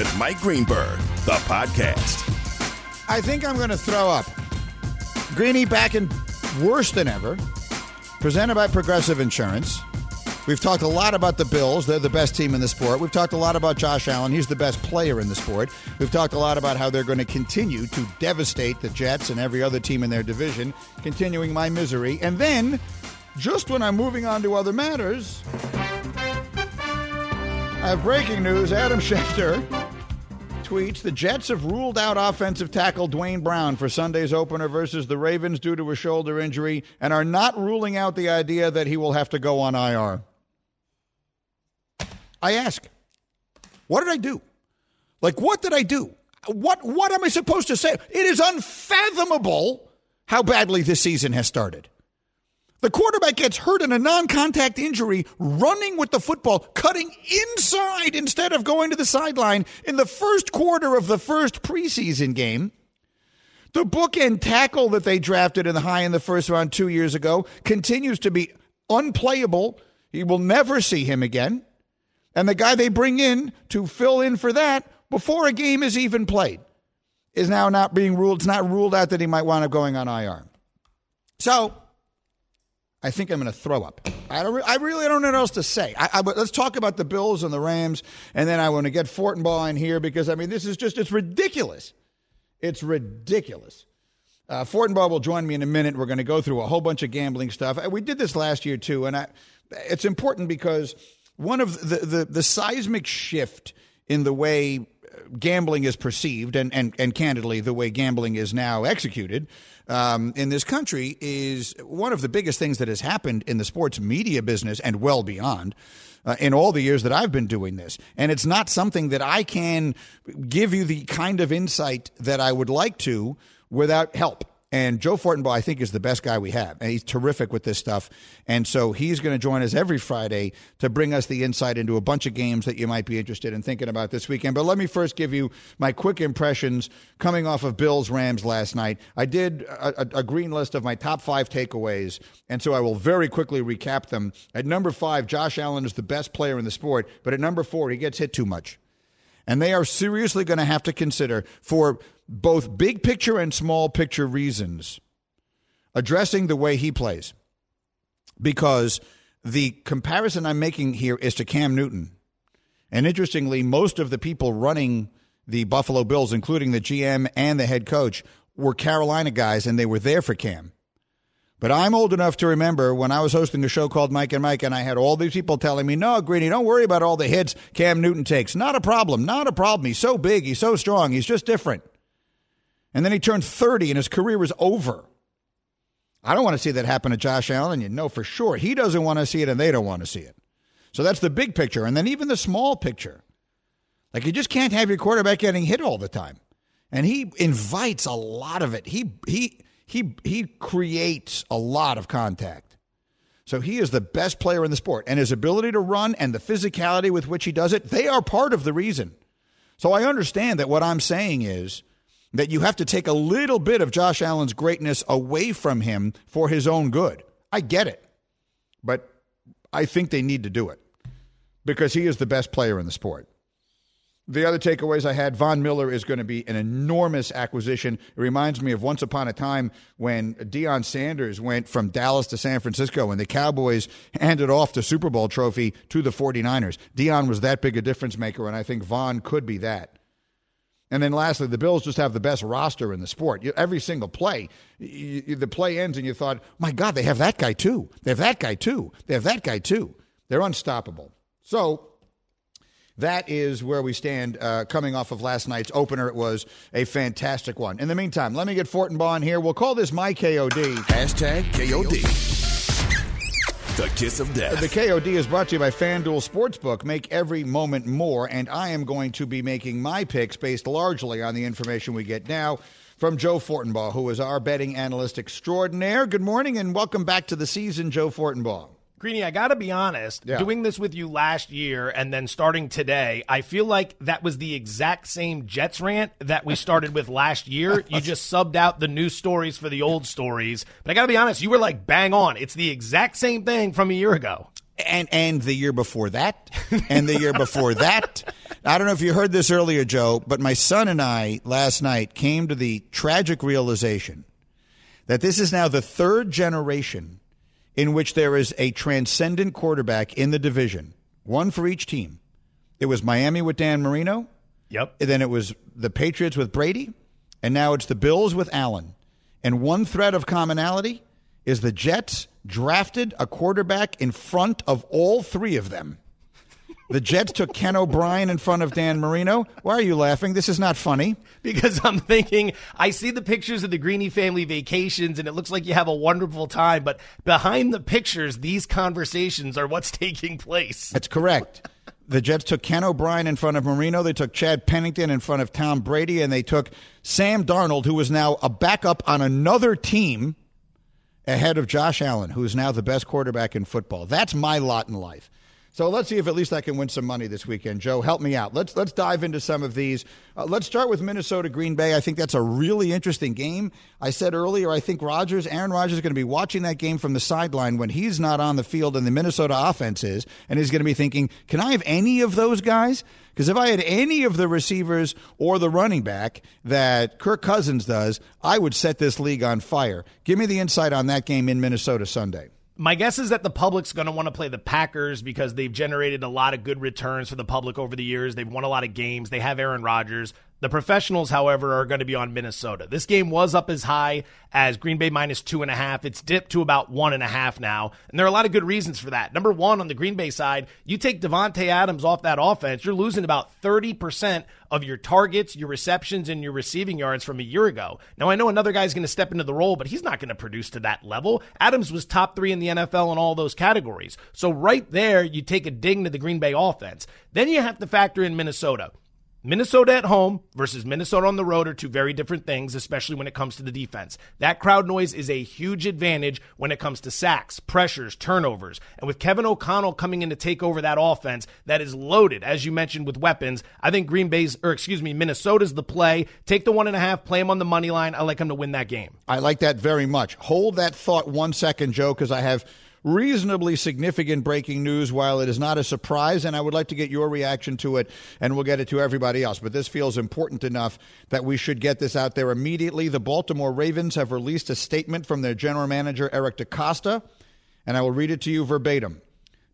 With Mike Greenberg, the podcast. I think I'm going to throw up. Greeny back in worse than ever. Presented by Progressive Insurance. We've talked a lot about the Bills. They're the best team in the sport. We've talked a lot about Josh Allen. He's the best player in the sport. We've talked a lot about how they're going to continue to devastate the Jets and every other team in their division, continuing my misery. And then, just when I'm moving on to other matters, I have breaking news. Adam Schefter tweets the Jets have ruled out offensive tackle Duane Brown for Sunday's opener versus the Ravens due to a shoulder injury and are not ruling out the idea that he will have to go on IR. I ask, what did I do? Like, what did I do? What, what am I supposed to say? It is unfathomable how badly this season has started. The quarterback gets hurt in a non contact injury, running with the football, cutting inside instead of going to the sideline in the first quarter of the first preseason game. The bookend tackle that they drafted in the high in the first round two years ago continues to be unplayable. You will never see him again. And the guy they bring in to fill in for that before a game is even played is now not being ruled. It's not ruled out that he might wind up going on IR. So I think I'm going to throw up. I don't. re- I really don't know what else to say. I, I, let's talk about the Bills and the Rams, and then I want to get Fortenbaugh in here because I mean this is just it's ridiculous. It's ridiculous. Uh, Fortenbaugh will join me in a minute. We're going to go through a whole bunch of gambling stuff. We did this last year too, and I, it's important because one of the, the the seismic shift in the way gambling is perceived, and and and candidly, the way gambling is now executed um, in this country is one of the biggest things that has happened in the sports media business and well beyond. Uh, in all the years that I've been doing this. And it's not something that I can give you the kind of insight that I would like to without help. And Joe Fortenbaugh, I think, is the best guy we have. And he's terrific with this stuff. And so he's going to join us every Friday to bring us the insight into a bunch of games that you might be interested in thinking about this weekend. But let me first give you my quick impressions coming off of Bills Rams last night. I did a, a, a green list of my top five takeaways. And so I will very quickly recap them. At number five, Josh Allen is the best player in the sport. But at number four, he gets hit too much. And they are seriously going to have to consider, for both big picture and small picture reasons, addressing the way he plays. Because the comparison I'm making here is to Cam Newton. And interestingly, most of the people running the Buffalo Bills, including the GM and the head coach, were Carolina guys, and they were there for Cam. But I'm old enough to remember when I was hosting a show called Mike and Mike, and I had all these people telling me, no, Greeny, don't worry about all the hits Cam Newton takes. Not a problem. Not a problem. He's so big. He's so strong. He's just different. And then he turned 30 and his career was over. I don't want to see that happen to Josh Allen, you know for sure he doesn't want to see it, and they don't want to see it. So that's the big picture. And then even the small picture. Like you just can't have your quarterback getting hit all the time. And he invites a lot of it. He he he he creates a lot of contact. So he is the best player in the sport. And his ability to run and the physicality with which he does it, they are part of the reason. So I understand that what I'm saying is that you have to take a little bit of Josh Allen's greatness away from him for his own good. I get it. But I think they need to do it because he is the best player in the sport. The other takeaways I had Von Miller is going to be an enormous acquisition. It reminds me of once upon a time when Deion Sanders went from Dallas to San Francisco and the Cowboys handed off the Super Bowl trophy to the 49ers. Deion was that big a difference maker, and I think Von could be that. And then lastly, the Bills just have the best roster in the sport. You, every single play, you, you- the play ends and you thought, my God, they have that guy too. They have that guy too. They have that guy too. They're unstoppable. So that is where we stand uh, coming off of last night's opener. It was a fantastic one. In the meantime, let me get Fortenbaugh in here. We'll call this my KOD. Hashtag KOD. The kiss of death. The KOD is brought to you by FanDuel Sportsbook. Make every moment more, and I am going to be making my picks based largely on the information we get now from Joe Fortenbaugh, who is our betting analyst extraordinaire. Good morning and welcome back to the season, Joe Fortenbaugh. Greeny, I got to be honest, Yeah. doing this with you last year and then starting today, I feel like that was the exact same Jets rant that we started with last year. You just subbed out the new stories for the old stories. But I got to be honest, you were like bang on. It's the exact same thing from a year ago. and and the year before that, and the year before that. I don't know if you heard this earlier, Joe, but my son and I last night came to the tragic realization that this is now the third generation in which there is a transcendent quarterback in the division, one for each team. It was Miami with Dan Marino, Yep. and then it was the Patriots with Brady, and now it's the Bills with Allen. And one thread of commonality is the Jets drafted a quarterback in front of all three of them. The Jets took Ken O'Brien in front of Dan Marino. Why are you laughing? This is not funny. Because I'm thinking, I see the pictures of the Greeny family vacations and it looks like you have a wonderful time, but behind the pictures, these conversations are what's taking place. That's correct. The Jets took Ken O'Brien in front of Marino. They took Chad Pennington in front of Tom Brady, and they took Sam Darnold, who is now a backup on another team, ahead of Josh Allen, who is now the best quarterback in football. That's my lot in life. So let's see if at least I can win some money this weekend. Joe, help me out. Let's let's dive into some of these. Uh, let's start with Minnesota Green Bay. I think that's a really interesting game. I said earlier, I think Rodgers, Aaron Rodgers, is going to be watching that game from the sideline when he's not on the field and the Minnesota offense is, and he's going to be thinking, "Can I have any of those guys?" Because if I had any of the receivers or the running back that Kirk Cousins does, I would set this league on fire. Give me the insight on that game in Minnesota Sunday. My guess is that the public's going to want to play the Packers because they've generated a lot of good returns for the public over the years. They've won a lot of games. They have Aaron Rodgers. The professionals, however, are going to be on Minnesota. This game was up as high as Green Bay minus two and a half. It's dipped to about one and a half now. And there are a lot of good reasons for that. Number one, on the Green Bay side, you take Davante Adams off that offense, you're losing about 30% of your targets, your receptions, and your receiving yards from a year ago. Now, I know another guy's going to step into the role, but he's not going to produce to that level. Adams was top three in the NFL in all those categories. So, right there, you take a ding to the Green Bay offense. Then you have to factor in Minnesota. Minnesota at home versus Minnesota on the road are two very different things, especially when it comes to the defense. That crowd noise is a huge advantage when it comes to sacks, pressures, turnovers. And with Kevin O'Connell coming in to take over that offense that is loaded, as you mentioned, with weapons, I think Green Bay's, or excuse me, Minnesota's the play. Take the one and a half, play him on the money line. I like him to win that game. I like that very much. Hold that thought one second, Joe, because I have reasonably significant breaking news while it is not a surprise, and I would like to get your reaction to it, and we'll get it to everybody else. But this feels important enough that we should get this out there immediately. The Baltimore Ravens have released a statement from their general manager, Eric DeCosta, and I will read it to you verbatim.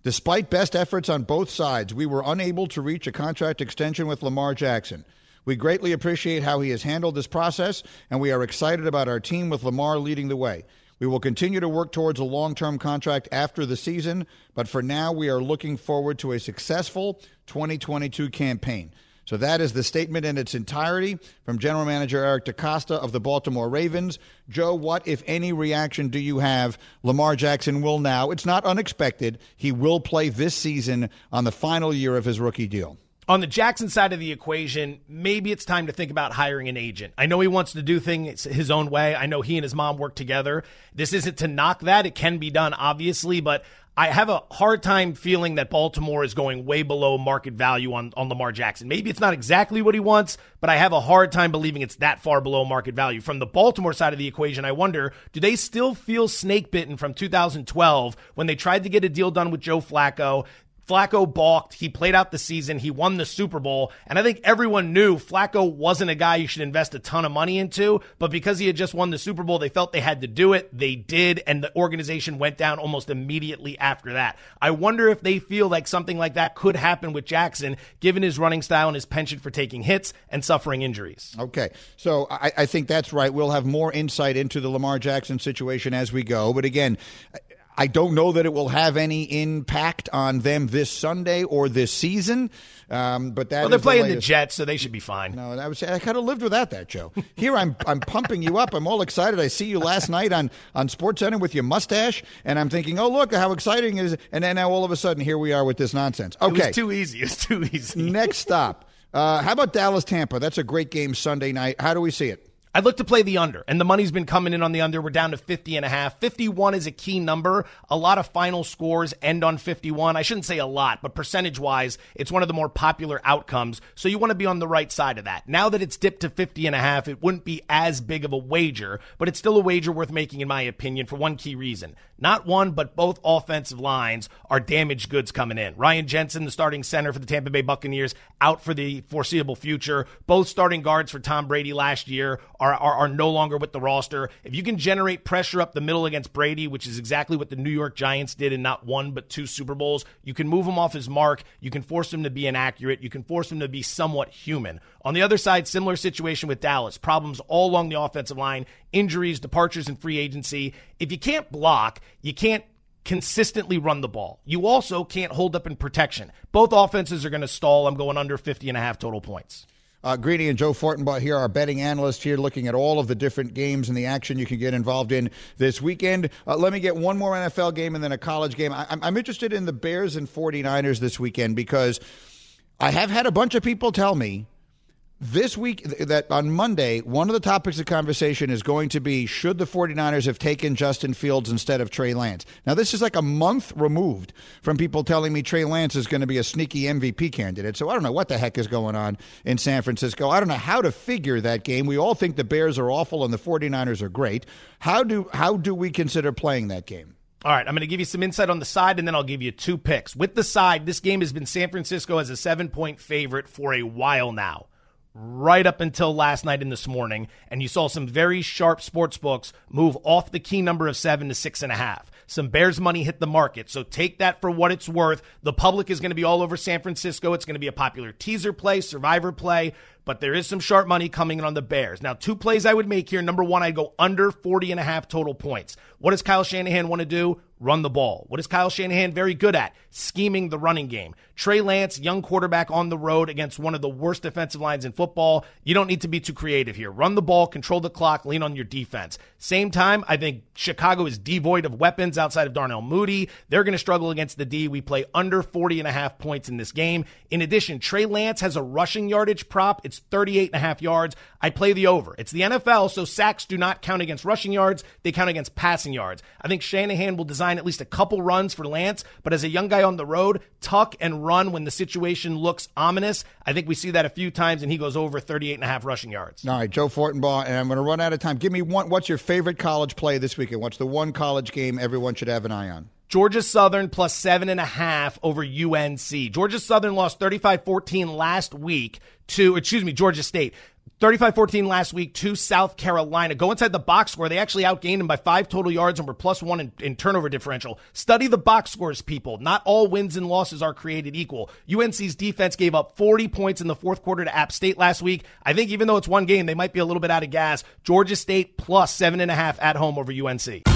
Despite best efforts on both sides, we were unable to reach a contract extension with Lamar Jackson. We greatly appreciate how he has handled this process, and we are excited about our team with Lamar leading the way. We will continue to work towards a long term contract after the season, but for now, we are looking forward to a successful 2022 campaign. So that is the statement in its entirety from General Manager Eric DeCosta of the Baltimore Ravens. Joe, what, if any, reaction do you have? Lamar Jackson will now, it's not unexpected, he will play this season on the final year of his rookie deal. On the Jackson side of the equation, maybe it's time to think about hiring an agent. I know he wants to do things his own way. I know he and his mom work together. This isn't to knock that. It can be done, obviously, but I have a hard time feeling that Baltimore is going way below market value on, on Lamar Jackson. Maybe it's not exactly what he wants, but I have a hard time believing it's that far below market value. From the Baltimore side of the equation, I wonder do they still feel snake bitten from 2012 when they tried to get a deal done with Joe Flacco? Flacco balked. He played out the season. He won the Super Bowl. And I think everyone knew Flacco wasn't a guy you should invest a ton of money into. But because he had just won the Super Bowl, they felt they had to do it. They did. And the organization went down almost immediately after that. I wonder if they feel like something like that could happen with Jackson, given his running style and his penchant for taking hits and suffering injuries. Okay. So I, I think that's right. We'll have more insight into the Lamar Jackson situation as we go. But again, I don't know that it will have any impact on them this Sunday or this season. Um, but that well, they're is playing the, latest. Jets, so they should be fine. No, I was I kind of lived without that, Joe. Here I'm I'm pumping you up. I'm all excited. I see you last night on on Sports Center with your mustache, and I'm thinking, oh look how exciting it is. And then now all of a sudden here we are with this nonsense. Okay, It was too easy. It's too easy. next stop. Uh, how about Dallas Tampa? That's a great game Sunday night. How do we see it? I'd look to play the under, and the money's been coming in on the under. We're down to 50 and a half. 51 is a key number. A lot of final scores end on 51. I shouldn't say a lot, but percentage wise, it's one of the more popular outcomes. So you want to be on the right side of that. Now that it's dipped to 50 and a half, it wouldn't be as big of a wager, but it's still a wager worth making, in my opinion, for one key reason. Not one, but both offensive lines are damaged goods coming in. Ryan Jensen, the starting center for the Tampa Bay Buccaneers, out for the foreseeable future. Both starting guards for Tom Brady last year are, are, are no longer with the roster. If you can generate pressure up the middle against Brady, which is exactly what the New York Giants did in not one but two Super Bowls, you can move him off his mark. You can force him to be inaccurate. You can force him to be somewhat human. On the other side, similar situation with Dallas. Problems all along the offensive line, injuries, departures and free agency. If you can't block, you can't consistently run the ball. You also can't hold up in protection. Both offenses are going to stall. I'm going under 50 and a half total points. Uh, Greeny and Joe Fortenbaugh here, our betting analyst here, looking at all of the different games and the action you can get involved in this weekend. Uh, let me get one more NFL game and then a college game. I, I'm interested in the Bears and 49ers this weekend because I have had a bunch of people tell me this week that on Monday, one of the topics of conversation is going to be should the 49ers have taken Justin Fields instead of Trey Lance? Now, this is like a month removed from people telling me Trey Lance is going to be a sneaky MVP candidate. So I don't know what the heck is going on in San Francisco. I don't know how to figure that game. We all think the Bears are awful and the 49ers are great. How do how do we consider playing that game? All right, I'm going to give you some insight on the side, and then I'll give you two picks. With the side, this game has been San Francisco as a seven point favorite for a while now right up until last night and this morning, and you saw some very sharp sports books move off the key number of seven to six and a half. Some Bears money hit the market, so take that for what it's worth. The public is going to be all over San Francisco. It's going to be a popular teaser play, survivor play, but there is some sharp money coming in on the Bears. Now, two plays I would make here. Number one, I'd go under 40 and a half total points. What does Kyle Shanahan want to do? Run the ball. What is Kyle Shanahan very good at? Scheming the running game. Trey Lance, young quarterback on the road against one of the worst defensive lines in football. You don't need to be too creative here. Run the ball, control the clock, lean on your defense. Same time, I think Chicago is devoid of weapons outside of Darnell Mooney. They're going to struggle against the D. We play under 40 and a half points in this game. In addition, Trey Lance has a rushing yardage prop. It's 38 and a half yards. I play the over. It's the NFL, so sacks do not count against rushing yards. They count against passing yards. I think Shanahan will design at least a couple runs for Lance, but as a young guy on the road, tuck and run when the situation looks ominous. I think we see that a few times, and he goes over 38 and a half rushing yards. All right, Joe Fortenbaugh, and I'm going to run out of time. Give me one. What's your favorite college play this weekend? What's the one college game everyone should have an eye on? Georgia Southern plus seven and a half over UNC. Georgia Southern lost 35 14 last week to, excuse me, Georgia State. 35 14 last week to South Carolina. Go inside the box score. They actually outgained them by five total yards and were plus one in, in, turnover differential. Study the box scores, people. Not all wins and losses are created equal. UNC's defense gave up 40 points in the fourth quarter to App State last week. I think even though it's one game, they might be a little bit out of gas. Georgia State plus seven and a half at home over UNC.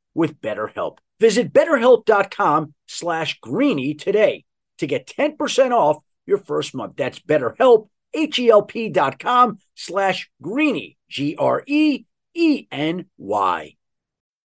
with BetterHelp. Visit betterhelp.com slash greeny today to get 10% off your first month. That's betterhelp, H-E-L-P dot com slash greeny, G-R-E-E-N-Y.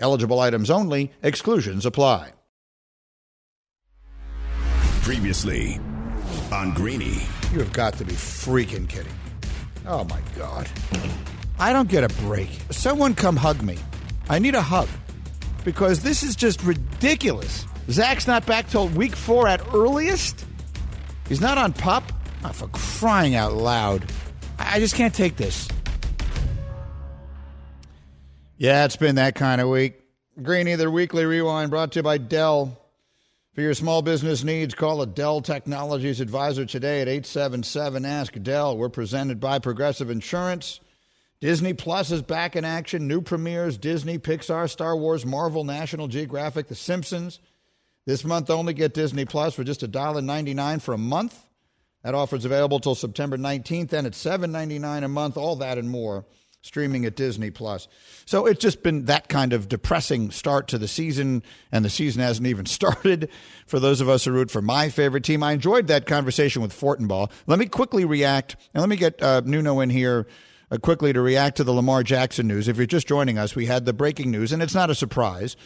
Eligible items only, exclusions apply. Previously on Greeny. You have got to be freaking kidding. Oh my God. I don't get a break. Someone come hug me. I need a hug because this is just ridiculous. Zach's not back till week four at earliest. He's not on pup. Oh, ah, for crying out loud. I just can't take this. Yeah, it's been that kind of week. Greeny, the weekly rewind brought to you by Dell. For your small business needs, call a Dell Technologies advisor today at 877 Ask Dell. We're presented by Progressive Insurance. Disney Plus is back in action. New premieres Disney, Pixar, Star Wars, Marvel, National Geographic, The Simpsons. This month only get Disney Plus for just $1.99 for a month. That offer is available till September 19th, and it's $7.99 a month. All that and more streaming at Disney Plus. So it's just been that kind of depressing start to the season, and the season hasn't even started for those of us who root for my favorite team. I enjoyed that conversation with Fortenbaugh. Let me quickly react, and let me get uh, Nuno in here uh, quickly to react to the Lamar Jackson news. If you're just joining us, we had the breaking news, and it's not a surprise,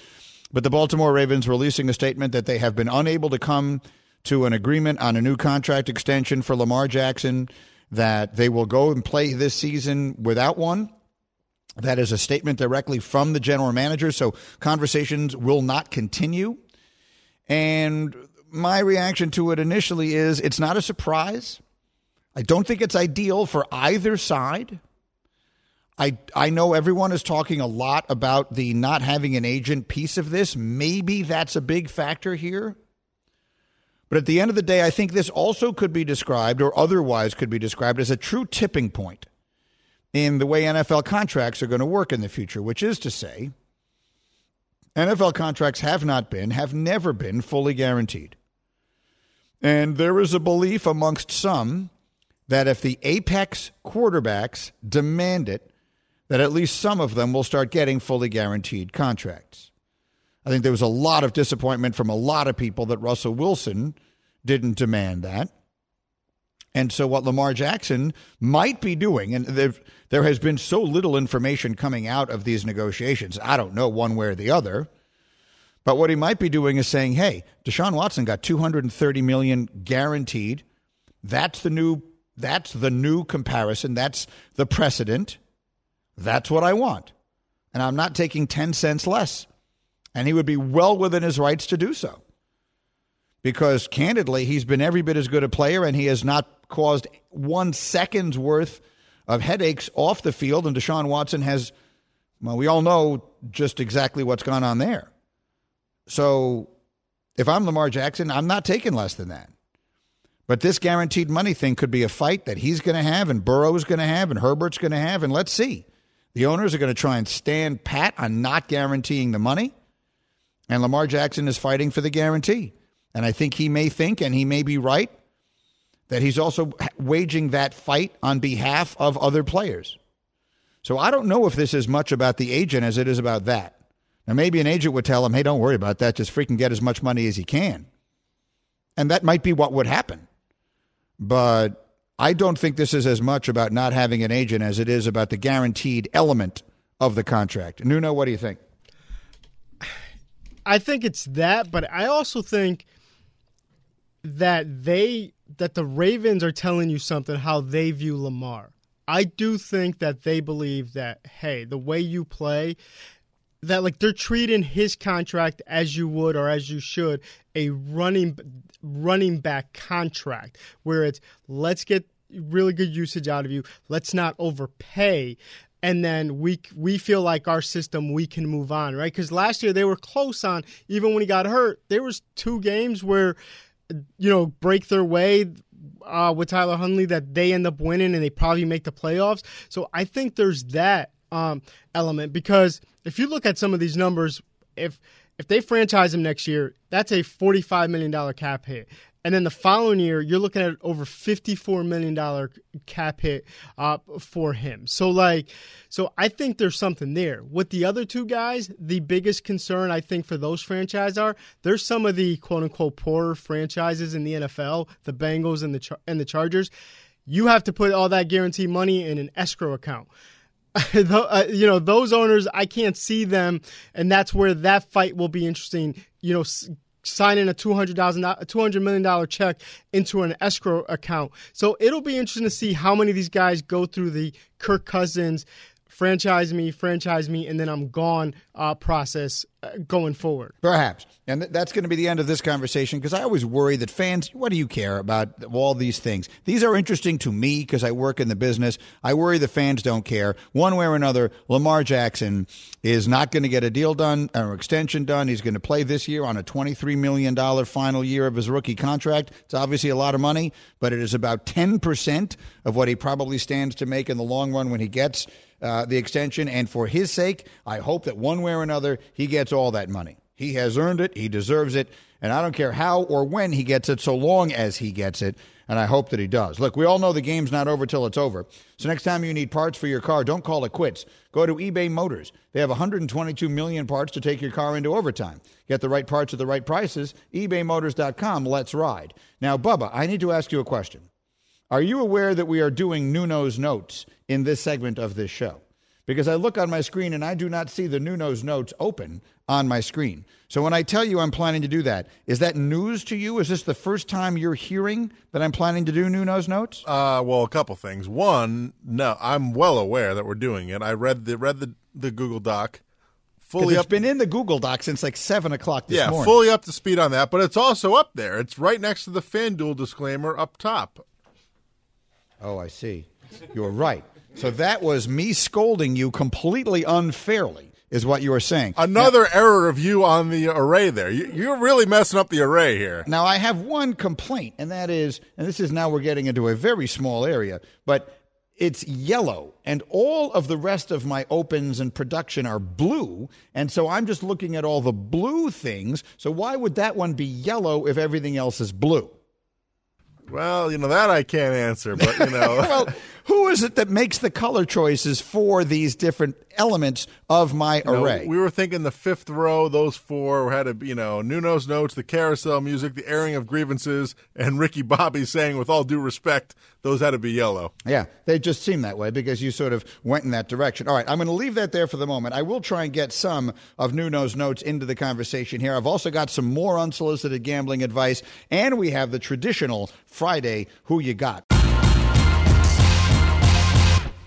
but the Baltimore Ravens releasing a statement that they have been unable to come to an agreement on a new contract extension for Lamar Jackson, that they will go and play this season without one. That is a statement directly from the general manager, so conversations will not continue. And my reaction to it initially is it's not a surprise. I don't think it's ideal for either side. I I know everyone is talking a lot about the not having an agent piece of this. Maybe that's a big factor here. But at the end of the day, I think this also could be described or otherwise could be described as a true tipping point in the way NFL contracts are going to work in the future, which is to say, NFL contracts have not been, have never been fully guaranteed. And there is a belief amongst some that if the apex quarterbacks demand it, that at least some of them will start getting fully guaranteed contracts. I think there was a lot of disappointment from a lot of people that Russell Wilson didn't demand that. And so, what Lamar Jackson might be doing, and there, has been so little information coming out of these negotiations, I don't know one way or the other. But what he might be doing is saying, "Hey, Deshaun Watson got 230 million guaranteed. That's the new. That's the new comparison. That's the precedent. That's what I want, and I'm not taking 10 cents less." And he would be well within his rights to do so because candidly, he's been every bit as good a player and he has not caused one second's worth of headaches off the field. And Deshaun Watson has, well, we all know just exactly what's gone on there. So if I'm Lamar Jackson, I'm not taking less than that. But this guaranteed money thing could be a fight that he's going to have and Burrow's going to have and Herbert's going to have. And let's see. The owners are going to try and stand pat on not guaranteeing the money. And Lamar Jackson is fighting for the guarantee. And I think he may think, and he may be right, that he's also waging that fight on behalf of other players. So I don't know if this is much about the agent as it is about that. Now, maybe an agent would tell him, hey, don't worry about that. Just freaking get as much money as he can. And that might be what would happen. But I don't think this is as much about not having an agent as it is about the guaranteed element of the contract. Nuno, what do you think? I think it's that, but I also think that they that the Ravens are telling you something how they view Lamar. I do think that they believe that hey, the way you play that like they're treating his contract as you would or as you should a running running back contract where it's let's get really good usage out of you. Let's not overpay and then we we feel like our system we can move on, right? Cuz last year they were close on even when he got hurt. There was two games where you know, break their way uh, with Tyler Huntley that they end up winning and they probably make the playoffs. So I think there's that um, element because if you look at some of these numbers, if if they franchise him next year, that's a $45 million cap hit. And then the following year, you're looking at over $54 million cap hit uh, for him. So, like, so I think there's something there. With the other two guys, the biggest concern I think for those franchises are there's some of the quote unquote poorer franchises in the NFL, the Bengals and the, and the Chargers. You have to put all that guarantee money in an escrow account. Uh, you know those owners i can't see them and that's where that fight will be interesting you know signing a $200,000 $200 million check into an escrow account. So it'll be interesting to see how many of these guys go through the Kirk Cousins franchise me, franchise me, and then I'm gone uh, process uh, going forward. Perhaps. And th- that's going to be the end of this conversation because I always worry that fans, what do you care about all these things? These are interesting to me because I work in the business. I worry the fans don't care. One way or another, Lamar Jackson is not going to get a deal done or extension done. He's going to play this year on a $23 million final year of his rookie contract. It's obviously a lot of money, but it is about 10% of what he probably stands to make in the long run when he gets uh, the extension. And for his sake, I hope that one way or another, he gets all that money. He has earned it, he deserves it. And I don't care how or when he gets it, so long as he gets it. And I hope that he does. Look, we all know the game's not over till it's over. So next time you need parts for your car, don't call it quits. Go to eBay Motors. They have 122 million parts to take your car into overtime. Get the right parts at the right prices. ebaymotors.com. Let's ride. Now, Bubba, I need to ask you a question. Are you aware that we are doing Nuno's notes in this segment of this show? Because I look on my screen and I do not see the Nuno's notes open on my screen. So when I tell you I'm planning to do that, is that news to you? Is this the first time you're hearing that I'm planning to do Nuno's notes? Uh, well, a couple things. One, no, I'm well aware that we're doing it. I read the read the, the Google Doc. Fully it's up, been in the Google Doc since like seven o'clock this yeah, morning. fully up to speed on that. But it's also up there. It's right next to the FanDuel disclaimer up top. Oh, I see. You're right. So that was me scolding you completely unfairly, is what you were saying. Another now, error of you on the array there. You, are really messing up the array here. Now, I have one complaint, and that is, and this is now we're getting into a very small area, but it's yellow, and all of the rest of my opens and production are blue. And so I'm just looking at all the blue things. So why would that one be yellow if everything else is blue? Well, you know that I can't answer, but you know. well, who is it that makes the color choices for these different elements of my you know, array? we were thinking the fifth row; those four had a you know Nuno's notes, the carousel music, the airing of grievances, and Ricky Bobby saying, "With all due respect, those had to be yellow." Yeah, they just seem that way because you sort of went in that direction. All right, I'm going to leave that there for the moment. I will try and get some of Nuno's notes into the conversation here. I've also got some more unsolicited gambling advice, and we have the traditional Friday "Who You Got."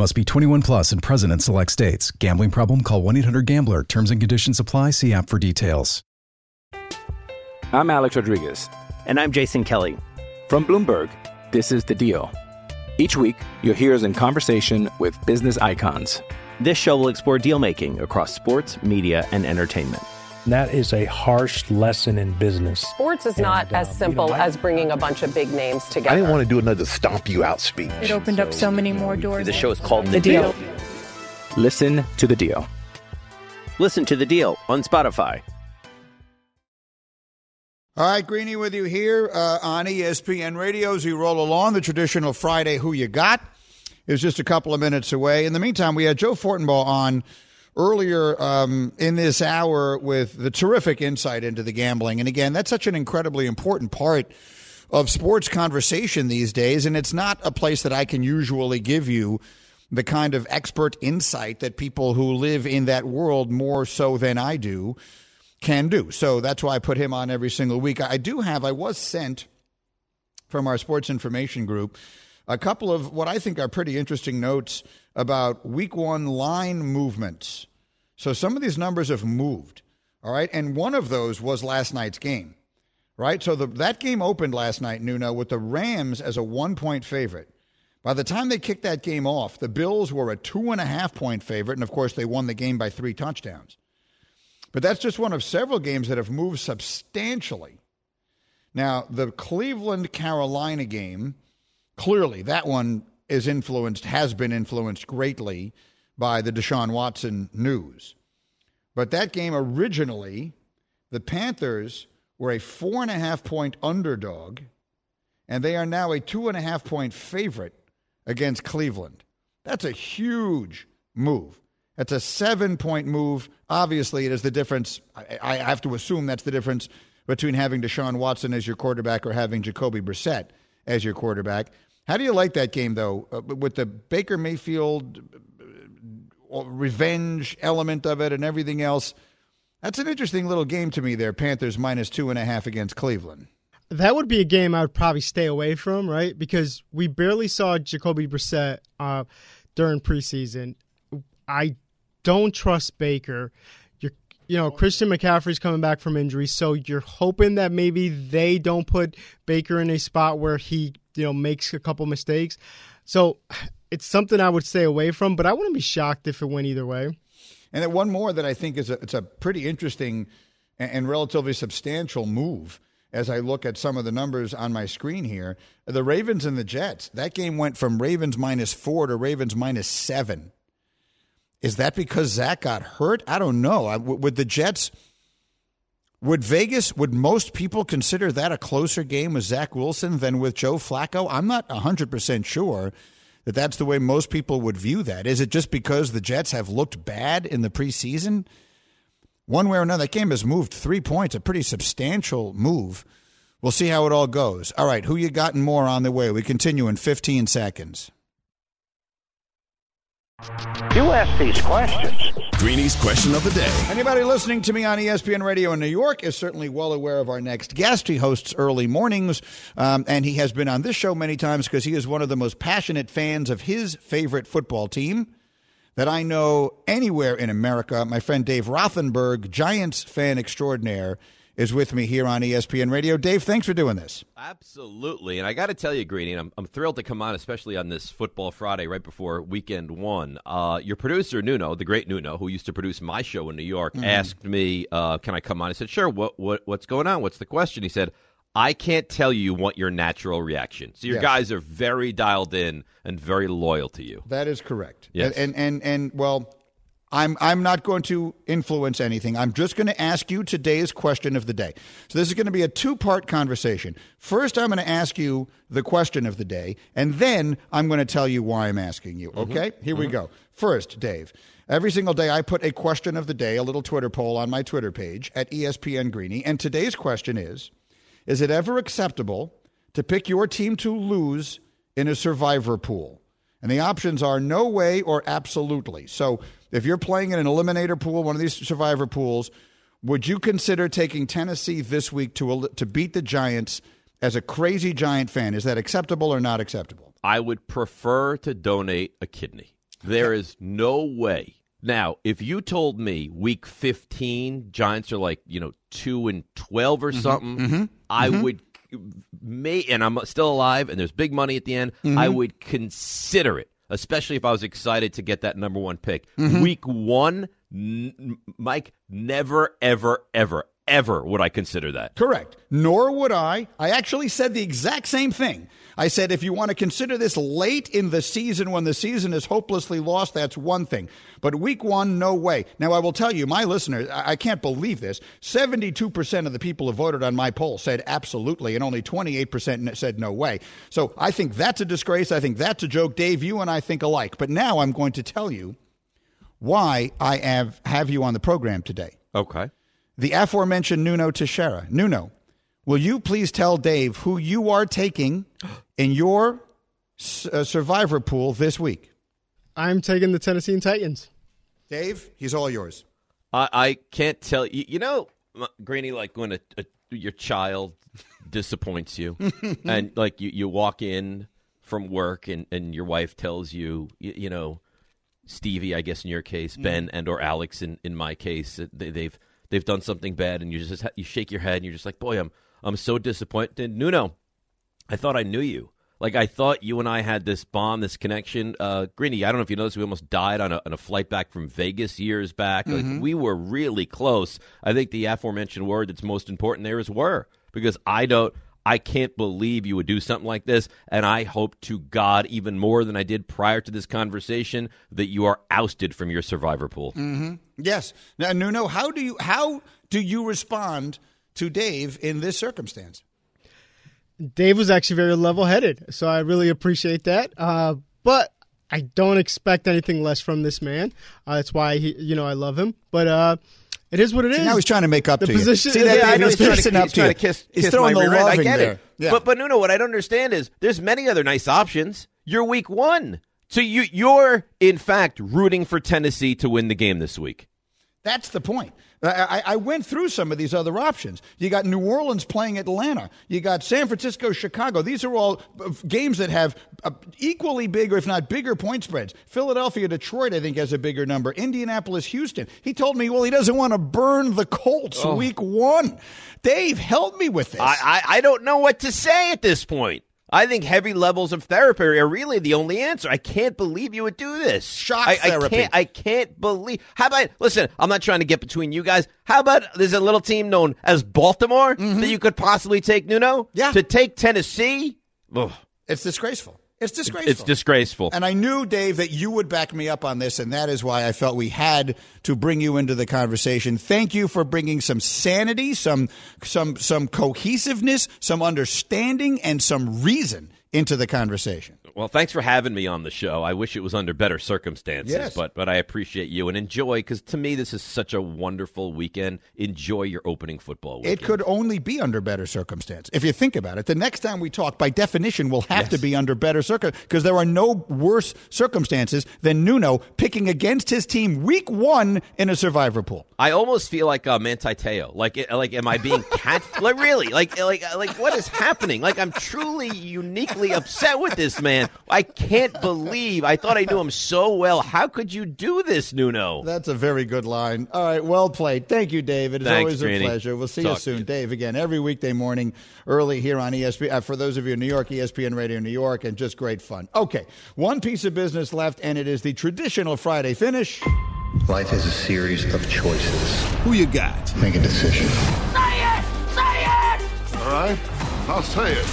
Must be 21 plus and present in select states. Gambling problem? Call 1 800 GAMBLER. Terms and conditions apply. See app for details. I'm Alex Rodriguez. And I'm Jason Kelly. From Bloomberg, this is The Deal. Each week, you'll hear us in conversation with business icons. This show will explore deal making across sports, media, and entertainment. That is a harsh lesson in business. Sports is not And, uh, as simple you know, I- as bringing a bunch of big names together. I didn't want to do another stomp you out speech. It opened up so many more doors. The show is called The Deal. Listen to The Deal. Listen to The Deal on Spotify. All right, Greeny with you here uh, on ESPN Radio as we roll along. The traditional Friday Who You Got is just a couple of minutes away. In the meantime, we had Joe Fortenbaugh on earlier um, in this hour with the terrific insight into the gambling. And again, that's such an incredibly important part of sports conversation these days. And it's not a place that I can usually give you the kind of expert insight that people who live in that world more so than I do can do. So that's why I put him on every single week. I do have, I was sent from our sports information group a couple of what I think are pretty interesting notes about week one line movements. So some of these numbers have moved. All right. And one of those was last night's game. Right. So the, that game opened last night, Nuno, with the Rams as a one point favorite. By the time they kicked that game off, the Bills were a two and a half point favorite. And of course, they won the game by three touchdowns. But that's just one of several games that have moved substantially. Now, the Cleveland Carolina game, clearly that one is influenced, has been influenced greatly by the Deshaun Watson news. But that game originally, the Panthers were a four and a half point underdog, and they are now a two and a half point favorite against Cleveland. That's a huge move. That's a seven point move. Obviously, it is the difference. I, I have to assume that's the difference between having Deshaun Watson as your quarterback or having Jacoby Brissett as your quarterback. How do you like that game, though, uh, with the Baker Mayfield uh, revenge element of it and everything else? That's an interesting little game to me there. Panthers minus two and a half against Cleveland. That would be a game I would probably stay away from, right? Because we barely saw Jacoby Brissett uh, during preseason. I don't trust Baker. You're, you know, Christian McCaffrey's coming back from injury, so you're hoping that maybe they don't put Baker in a spot where he, you know, makes a couple mistakes. So it's something I would stay away from, but I wouldn't be shocked if it went either way. And then one more that I think is a, it's a pretty interesting and, and relatively substantial move as I look at some of the numbers on my screen here. The Ravens and the Jets. That game went from Ravens minus four to Ravens minus seven. Is that because Zach got hurt? I don't know. I, would the Jets, would Vegas, would most people consider that a closer game with Zach Wilson than with Joe Flacco? I'm not 100% sure that that's the way most people would view that. Is it just because the Jets have looked bad in the preseason? One way or another, that game has moved three points, a pretty substantial move. We'll see how it all goes. All right, who you got more on the way? We continue in 15 seconds. You ask these questions. Greeny's question of the day. Anybody listening to me on ESPN Radio in New York is certainly well aware of our next guest. He hosts early mornings, um, and he has been on this show many times because he is one of the most passionate fans of his favorite football team that I know anywhere in America. My friend Dave Rothenberg, Giants fan extraordinaire, is with me here on ESPN Radio. Dave, thanks for doing this. Absolutely. And I got to tell you, Greeny, I'm, I'm thrilled to come on, especially on this Football Friday right before weekend one. Uh, your producer, Nuno, the great Nuno, who used to produce my show in New York, Mhm. asked me, uh, Can I come on? I said, Sure. What, what What's going on? What's the question? He said, I can't tell you what your natural reaction. So your Yes. guys are very dialed in and very loyal to you. That is correct. Yes. And and and well, I'm I'm not going to influence anything. I'm just going to ask you today's question of the day. So this is going to be a two-part conversation. First, I'm going to ask you the question of the day, and then I'm going to tell you why I'm asking you. Mm-hmm. Okay? Here we mm-hmm. go. First, Dave. Every single day, I put a question of the day, a little Twitter poll on my Twitter page at ESPN Greeny, and today's question is: Is it ever acceptable to pick your team to lose in a survivor pool? And the options are no way or absolutely. So if you're playing in an eliminator pool, one of these survivor pools, would you consider taking Tennessee this week to to beat the Giants as a crazy Giant fan? Is that acceptable or not acceptable? I would prefer to donate a kidney. There is no way. Now, if you told me week 15 Giants are like, you know, 2 and 12 or Mhm, something, mhm, I mhm. would may and I'm still alive and there's big money at the end. I would consider it, especially if I was excited to get that number one pick. Mhm. Week one, n- Mike, never, ever, ever, ever would I consider that. Correct. Nor would I. I actually said the exact same thing. I said if you want to consider this late in the season when the season is hopelessly lost, that's one thing. But week one, no way. Now, I will tell you, my listeners, I I can't believe this. 72% of the people who voted on my poll said absolutely, and only 28% said no way. So I think that's a disgrace. I think that's a joke. Dave, you and I think alike. But now I'm going to tell you why I have, have you on the program today Okay. The aforementioned Nuno Teixeira. Nuno, will you please tell Dave who you are taking in your uh, survivor pool this week? I'm taking the Tennessee Titans. Dave, he's all yours. I, I can't tell you. You know, M- Greeny, like when a, a, your child disappoints you, and like you, you walk in from work, and, and your wife tells you, you, you know, Stevie, I guess in your case, Ben, and or Alex in, in my case, they, they've they've done something bad, and you just you shake your head, and you're just like, boy, I'm I'm so disappointed. Nuno, I thought I knew you. Like I thought you and I had this bond, this connection. Uh, Greeny, I don't know if you noticed, we almost died on a, on a flight back from Vegas years back. Like, Mhm. we were really close. I think the aforementioned word that's most important there is "were" because I don't, I can't believe you would do something like this, and I hope to God even more than I did prior to this conversation that you are ousted from your survivor pool. Mm-hmm. Yes. Now, Nuno, how do you how do you respond to Dave in this circumstance? Dave was actually very level headed, so I really appreciate that. Uh, but I don't expect anything less from this man. Uh, that's why he, you know, I love him. But uh, it is what it is. See, now he's trying to make up the to you. position. See that, yeah, Dave? He's he's trying fixing to- up he's to you. to kiss, He's kiss throwing my the end. I get there. it. Yeah. But but Nuno, what I don't understand is there's many other nice options. You're week one, so you you're in fact rooting for Tennessee to win the game this week. That's the point. I, I went through some of these other options. You got New Orleans playing Atlanta. You got San Francisco, Chicago. These are all uh, games that have uh, equally big, or if not bigger, point spreads. Philadelphia, Detroit, I think, has a bigger number. Indianapolis, Houston. He told me, well, he doesn't want to burn the Colts Oh. week one. Dave, help me with this. I, I I don't know what to say at this point. I think heavy levels of therapy are really the only answer. I can't believe you would do this. Shock I, therapy. I can't. I can't believe. How about listen? I'm not trying to get between you guys. How about there's a little team known as Baltimore that you could possibly take Nuno? Mm-hmm. Yeah. To take Tennessee. Ugh. It's disgraceful. It's disgraceful. It's disgraceful. And I knew, Dave, that you would back me up on this, and that is why I felt we had to bring you into the conversation. Thank you for bringing some sanity, some some some cohesiveness, some understanding, and some reason into the conversation. Well, thanks for having me on the show. I wish it was under better circumstances, Yes. but but I appreciate you and enjoy because to me this is such a wonderful weekend. Enjoy your opening football weekend. It could only be under better circumstances If you think about it, the next time we talk, by definition, will have to be under better circumstances because there are no worse circumstances than Nuno picking against his team week one in a survivor pool. I almost feel like uh, Manti Te'o. Like, like, am I being cat? like, really? Like, like, like, what is happening? Like, I'm truly uniquely upset with this man. I can't believe. I thought I knew him so well. How could you do this, Nuno? That's a very good line. All right, well played. Thank you, David. It's Thanks, always a Greeny. pleasure. We'll see Talk you soon, you. Dave. Again, every weekday morning, early here on ESPN. Uh, for those of you in New York, ESPN Radio New York, and just great fun. Okay, one piece of business left, and it is the traditional Friday finish. Life is a series of choices. Who you got? Make a decision. Say it! Say it! All right, I'll say it.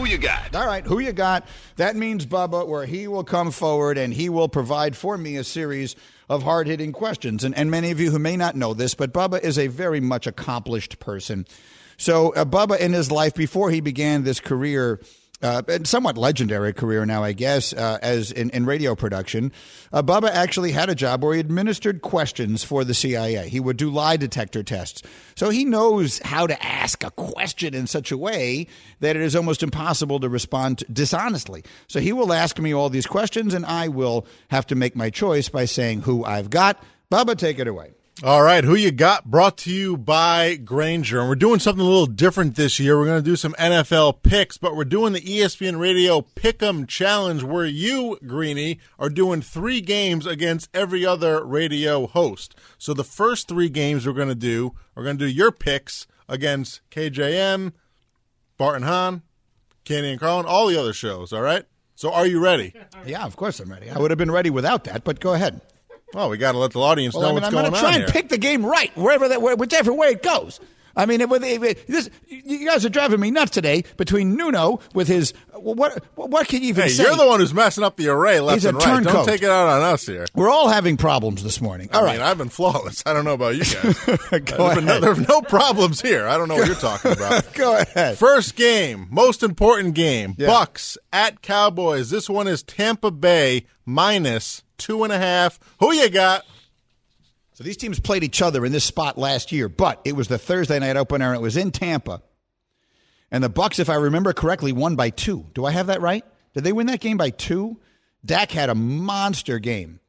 Who you got? All right, who you got? That means Bubba, where he will come forward and he will provide for me a series of hard hitting questions. And, and many of you who may not know this, but Bubba is a very much accomplished person. So, uh, Bubba, in his life, before he began this career, uh, somewhat legendary career now, I guess, uh, as in, in radio production. Uh, Bubba actually had a job where he administered questions for the CIA. He would do lie detector tests. So he knows how to ask a question in such a way that it is almost impossible to respond dishonestly. So he will ask me all these questions, and I will have to make my choice by saying who I've got. Bubba, take it away. All right, who you got? Brought to you by Grainger, and we're doing something a little different this year. We're going to do some NFL picks, but we're doing the ESPN Radio Pick'em Challenge, where you, Greeny, are doing three games against every other radio host. So the first three games we're going to do, we're going to do your picks against KJM, Bart and Hahn, Canty and Carlin, all the other shows. All right. So are you ready? Yeah, of course I'm ready. I would have been ready without that, but go ahead. Well, we got to let the audience Well, know I mean, what's I'm going going to on try here. and pick the game right wherever that, whichever way it goes. I mean, it, it, it, this, you guys are driving me nuts today. Between Nuno with his what what can you even hey, say? you're the one who's messing up the array left He's and right. Don't take it out on us here. We're all having problems this morning. All I right, mean, I've been flawless. I don't know about you guys. Been no, there are no problems here. I don't know what you're talking about. go ahead. First game, most important game. Yeah. Bucks at Cowboys. This one is Tampa Bay minus two and a half. Who you got? So these teams played each other in this spot last year, but it was the Thursday night opener and it was in Tampa. And the Bucks, if I remember correctly, won by two. Do I have that right? Did they win that game by two? Dak had a monster game.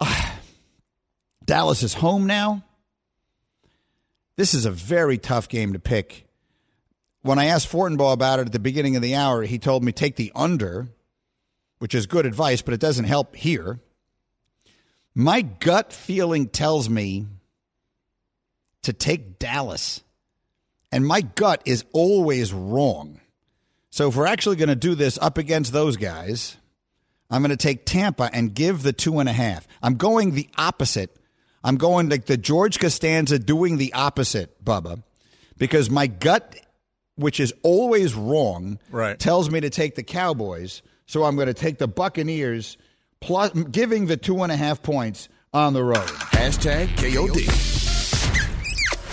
Dallas is home now. This is a very tough game to pick. When I asked Fortenbaugh about it at the beginning of the hour, he told me take the under, which is good advice, but it doesn't help here. My gut feeling tells me to take Dallas. And my gut is always wrong. So if we're actually going to do this up against those guys, I'm going to take Tampa and give the two and a half. I'm going the opposite. I'm going like the George Costanza doing the opposite, Bubba, because my gut, which is always wrong, Right. tells me to take the Cowboys. So I'm going to take the Buccaneers, plus giving the two and a half points on the road. Hashtag KOD.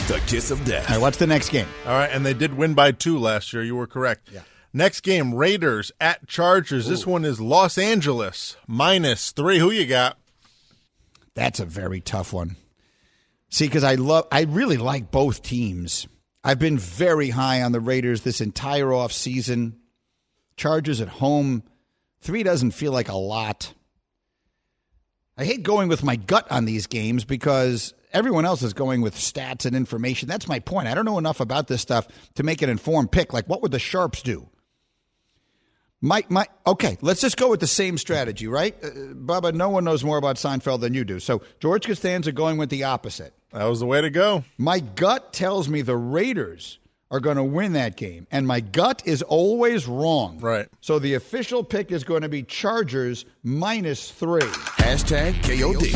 The kiss of death. All right, what's the next game? All right, and they did win by two last year. You were correct. Yeah. Next game, Raiders at Chargers. This one is Los Angeles minus three. Who you got? That's a very tough one. See, because I love, I really like both teams. I've been very high on the Raiders this entire off season. Chargers at home, three doesn't feel like a lot. I hate going with my gut on these games because everyone else is going with stats and information. That's my point. I don't know enough about this stuff to make an informed pick. Like, what would the sharps do? My, my, okay, let's just go with the same strategy, right? Uh, Bubba, no one knows more about Seinfeld than you do. So George Costanza going with the opposite. That was the way to go. My gut tells me the Raiders are going to win that game, and my gut is always wrong. Right. So the official pick is going to be Chargers minus three. Hashtag KOD.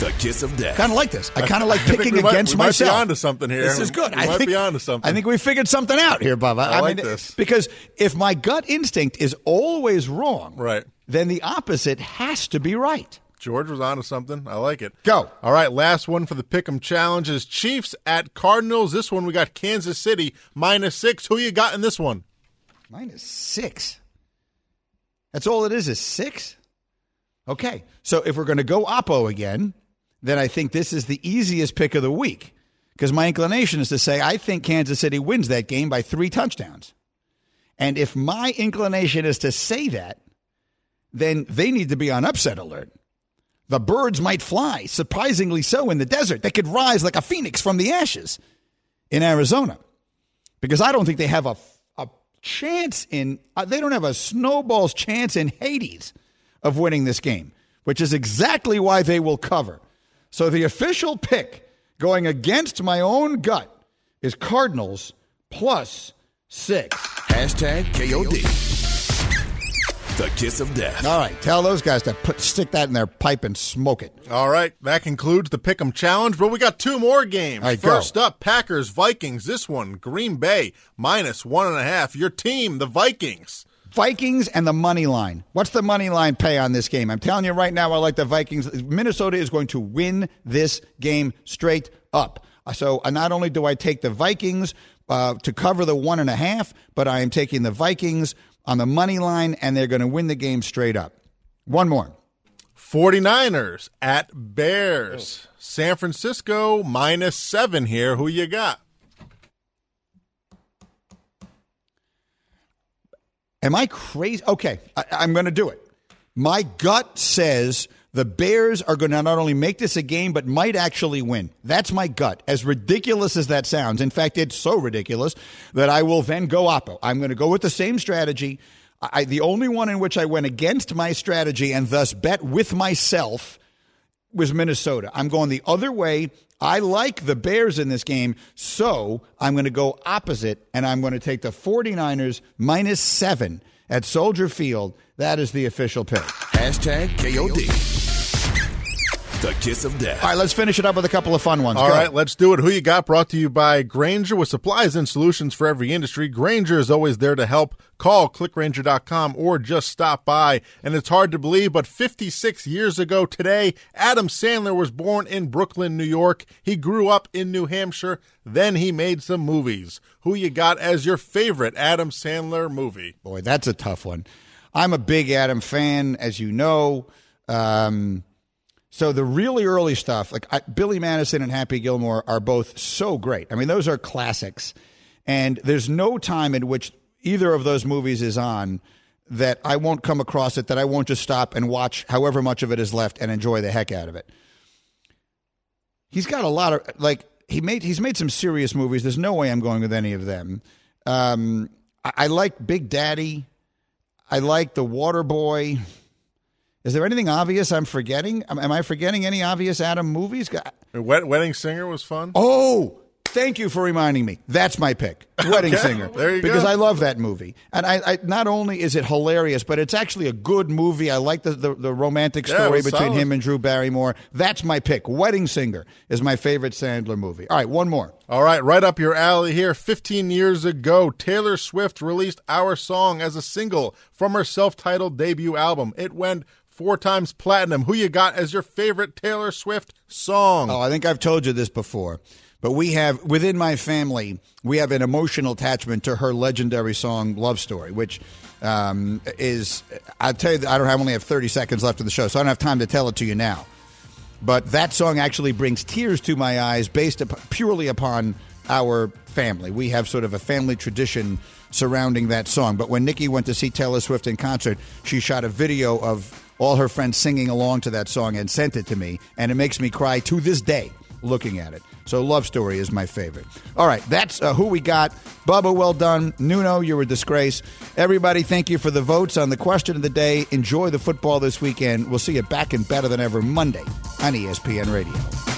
The kiss of death. Kind of like this. I kind of like I think picking we might- against we might be onto something here. This is good. We I might think, be onto something. I think we figured something out here, Bubba. I like this. because if my gut instinct is always wrong, Right. then the opposite has to be right. George was onto something. I like it. Go. All right, last one for the Pick'em Challenge is Chiefs at Cardinals. This one we got Kansas City minus six. Who you got in this one? Minus six. That's all it is, is six? Okay. So if we're going to go Oppo again, then I think this is the easiest pick of the week because my inclination is to say I think Kansas City wins that game by three touchdowns. And if my inclination is to say that, then they need to be on upset alert. The birds might fly, surprisingly so, in the desert. They could rise like a phoenix from the ashes in Arizona because I don't think they have a, a chance in, uh, they don't have a snowball's chance in Hades of winning this game, which is exactly why they will cover. So the official pick going against my own gut is Cardinals plus six. Hashtag KOD. The kiss of death. All right, tell those guys to put stick that in their pipe and smoke it. All right, that concludes the Pick'em Challenge, but we got two more games. All right, go. First up, Packers Vikings. This one, Green Bay minus one and a half. Your team, the Vikings. Vikings and the money line. What's the money line pay on this game? I'm telling you right now, I like the Vikings. Minnesota is going to win this game straight up. So uh, not only do I take the Vikings uh, to cover the one and a half, but I am taking the Vikings on the money line, and they're going to win the game straight up. One more. 49ers at Bears. San Francisco minus seven here. Who you got? Am I crazy? Okay, I, I'm going to do it. My gut says the Bears are going to not only make this a game, but might actually win. That's my gut. As ridiculous as that sounds, in fact, it's so ridiculous that I will then go oppo. I'm going to go with the same strategy. I, the only one in which I went against my strategy and thus bet with myself was Minnesota. I'm going the other way. I like the Bears in this game, so I'm going to go opposite, and I'm going to take the 49ers minus seven at Soldier Field. That is the official pick. Hashtag KOD. The Kiss of Death. All right, let's finish it up with a couple of fun ones. All Go. right, let's do it. Who you got? Brought to you by Grainger with supplies and solutions for every industry. Grainger is always there to help. Call clickgrainger.com or just stop by. And it's hard to believe, but 56 years ago today, Adam Sandler was born in Brooklyn, New York. He grew up in New Hampshire. Then he made some movies. Who you got as your favorite Adam Sandler movie? Boy, that's a tough one. I'm a big Adam fan, as you know. Um, so the really early stuff, like I, Billy Madison and Happy Gilmore, are both so great. I mean, those are classics, and there's no time in which either of those movies is on that I won't come across it. That I won't just stop and watch, however much of it is left, and enjoy the heck out of it. He's got a lot of like he made. He's made some serious movies. There's no way I'm going with any of them. Um, I, I like Big Daddy. I like The Water Boy. Is there anything obvious I'm forgetting? Am, am I forgetting any obvious Adam movies? Wed- Wedding Singer was fun. Oh, thank you for reminding me. That's my pick. Wedding Okay, Singer. there you because go. I love that movie. And I, I not only is it hilarious, but it's actually a good movie. I like the, the, the romantic story was between solid. him and Drew Barrymore. That's my pick. Wedding Singer is my favorite Sandler movie. All right, one more. All right, right up your alley here. 15 years ago, Taylor Swift released Our Song as a single from her self titled debut album. It went four times platinum. Who you got as your favorite Taylor Swift song? Oh, I think I've told you this before, but we have within my family we have an emotional attachment to her legendary song "Love Story," which um, is I'll tell you I don't have only have thirty seconds left of the show, so I don't have time to tell it to you now. But that song actually brings tears to my eyes, based purely upon our family. We have sort of a family tradition surrounding that song. But when Nikki went to see Taylor Swift in concert, she shot a video of all her friends singing along to that song and sent it to me, and it makes me cry to this day looking at it. So Love Story is my favorite. All right, that's uh, who we got. Bubba, well done. Nuno, you're a disgrace. Everybody, thank you for the votes on the question of the day. Enjoy the football this weekend. We'll see you back and better than ever Monday on ESPN Radio.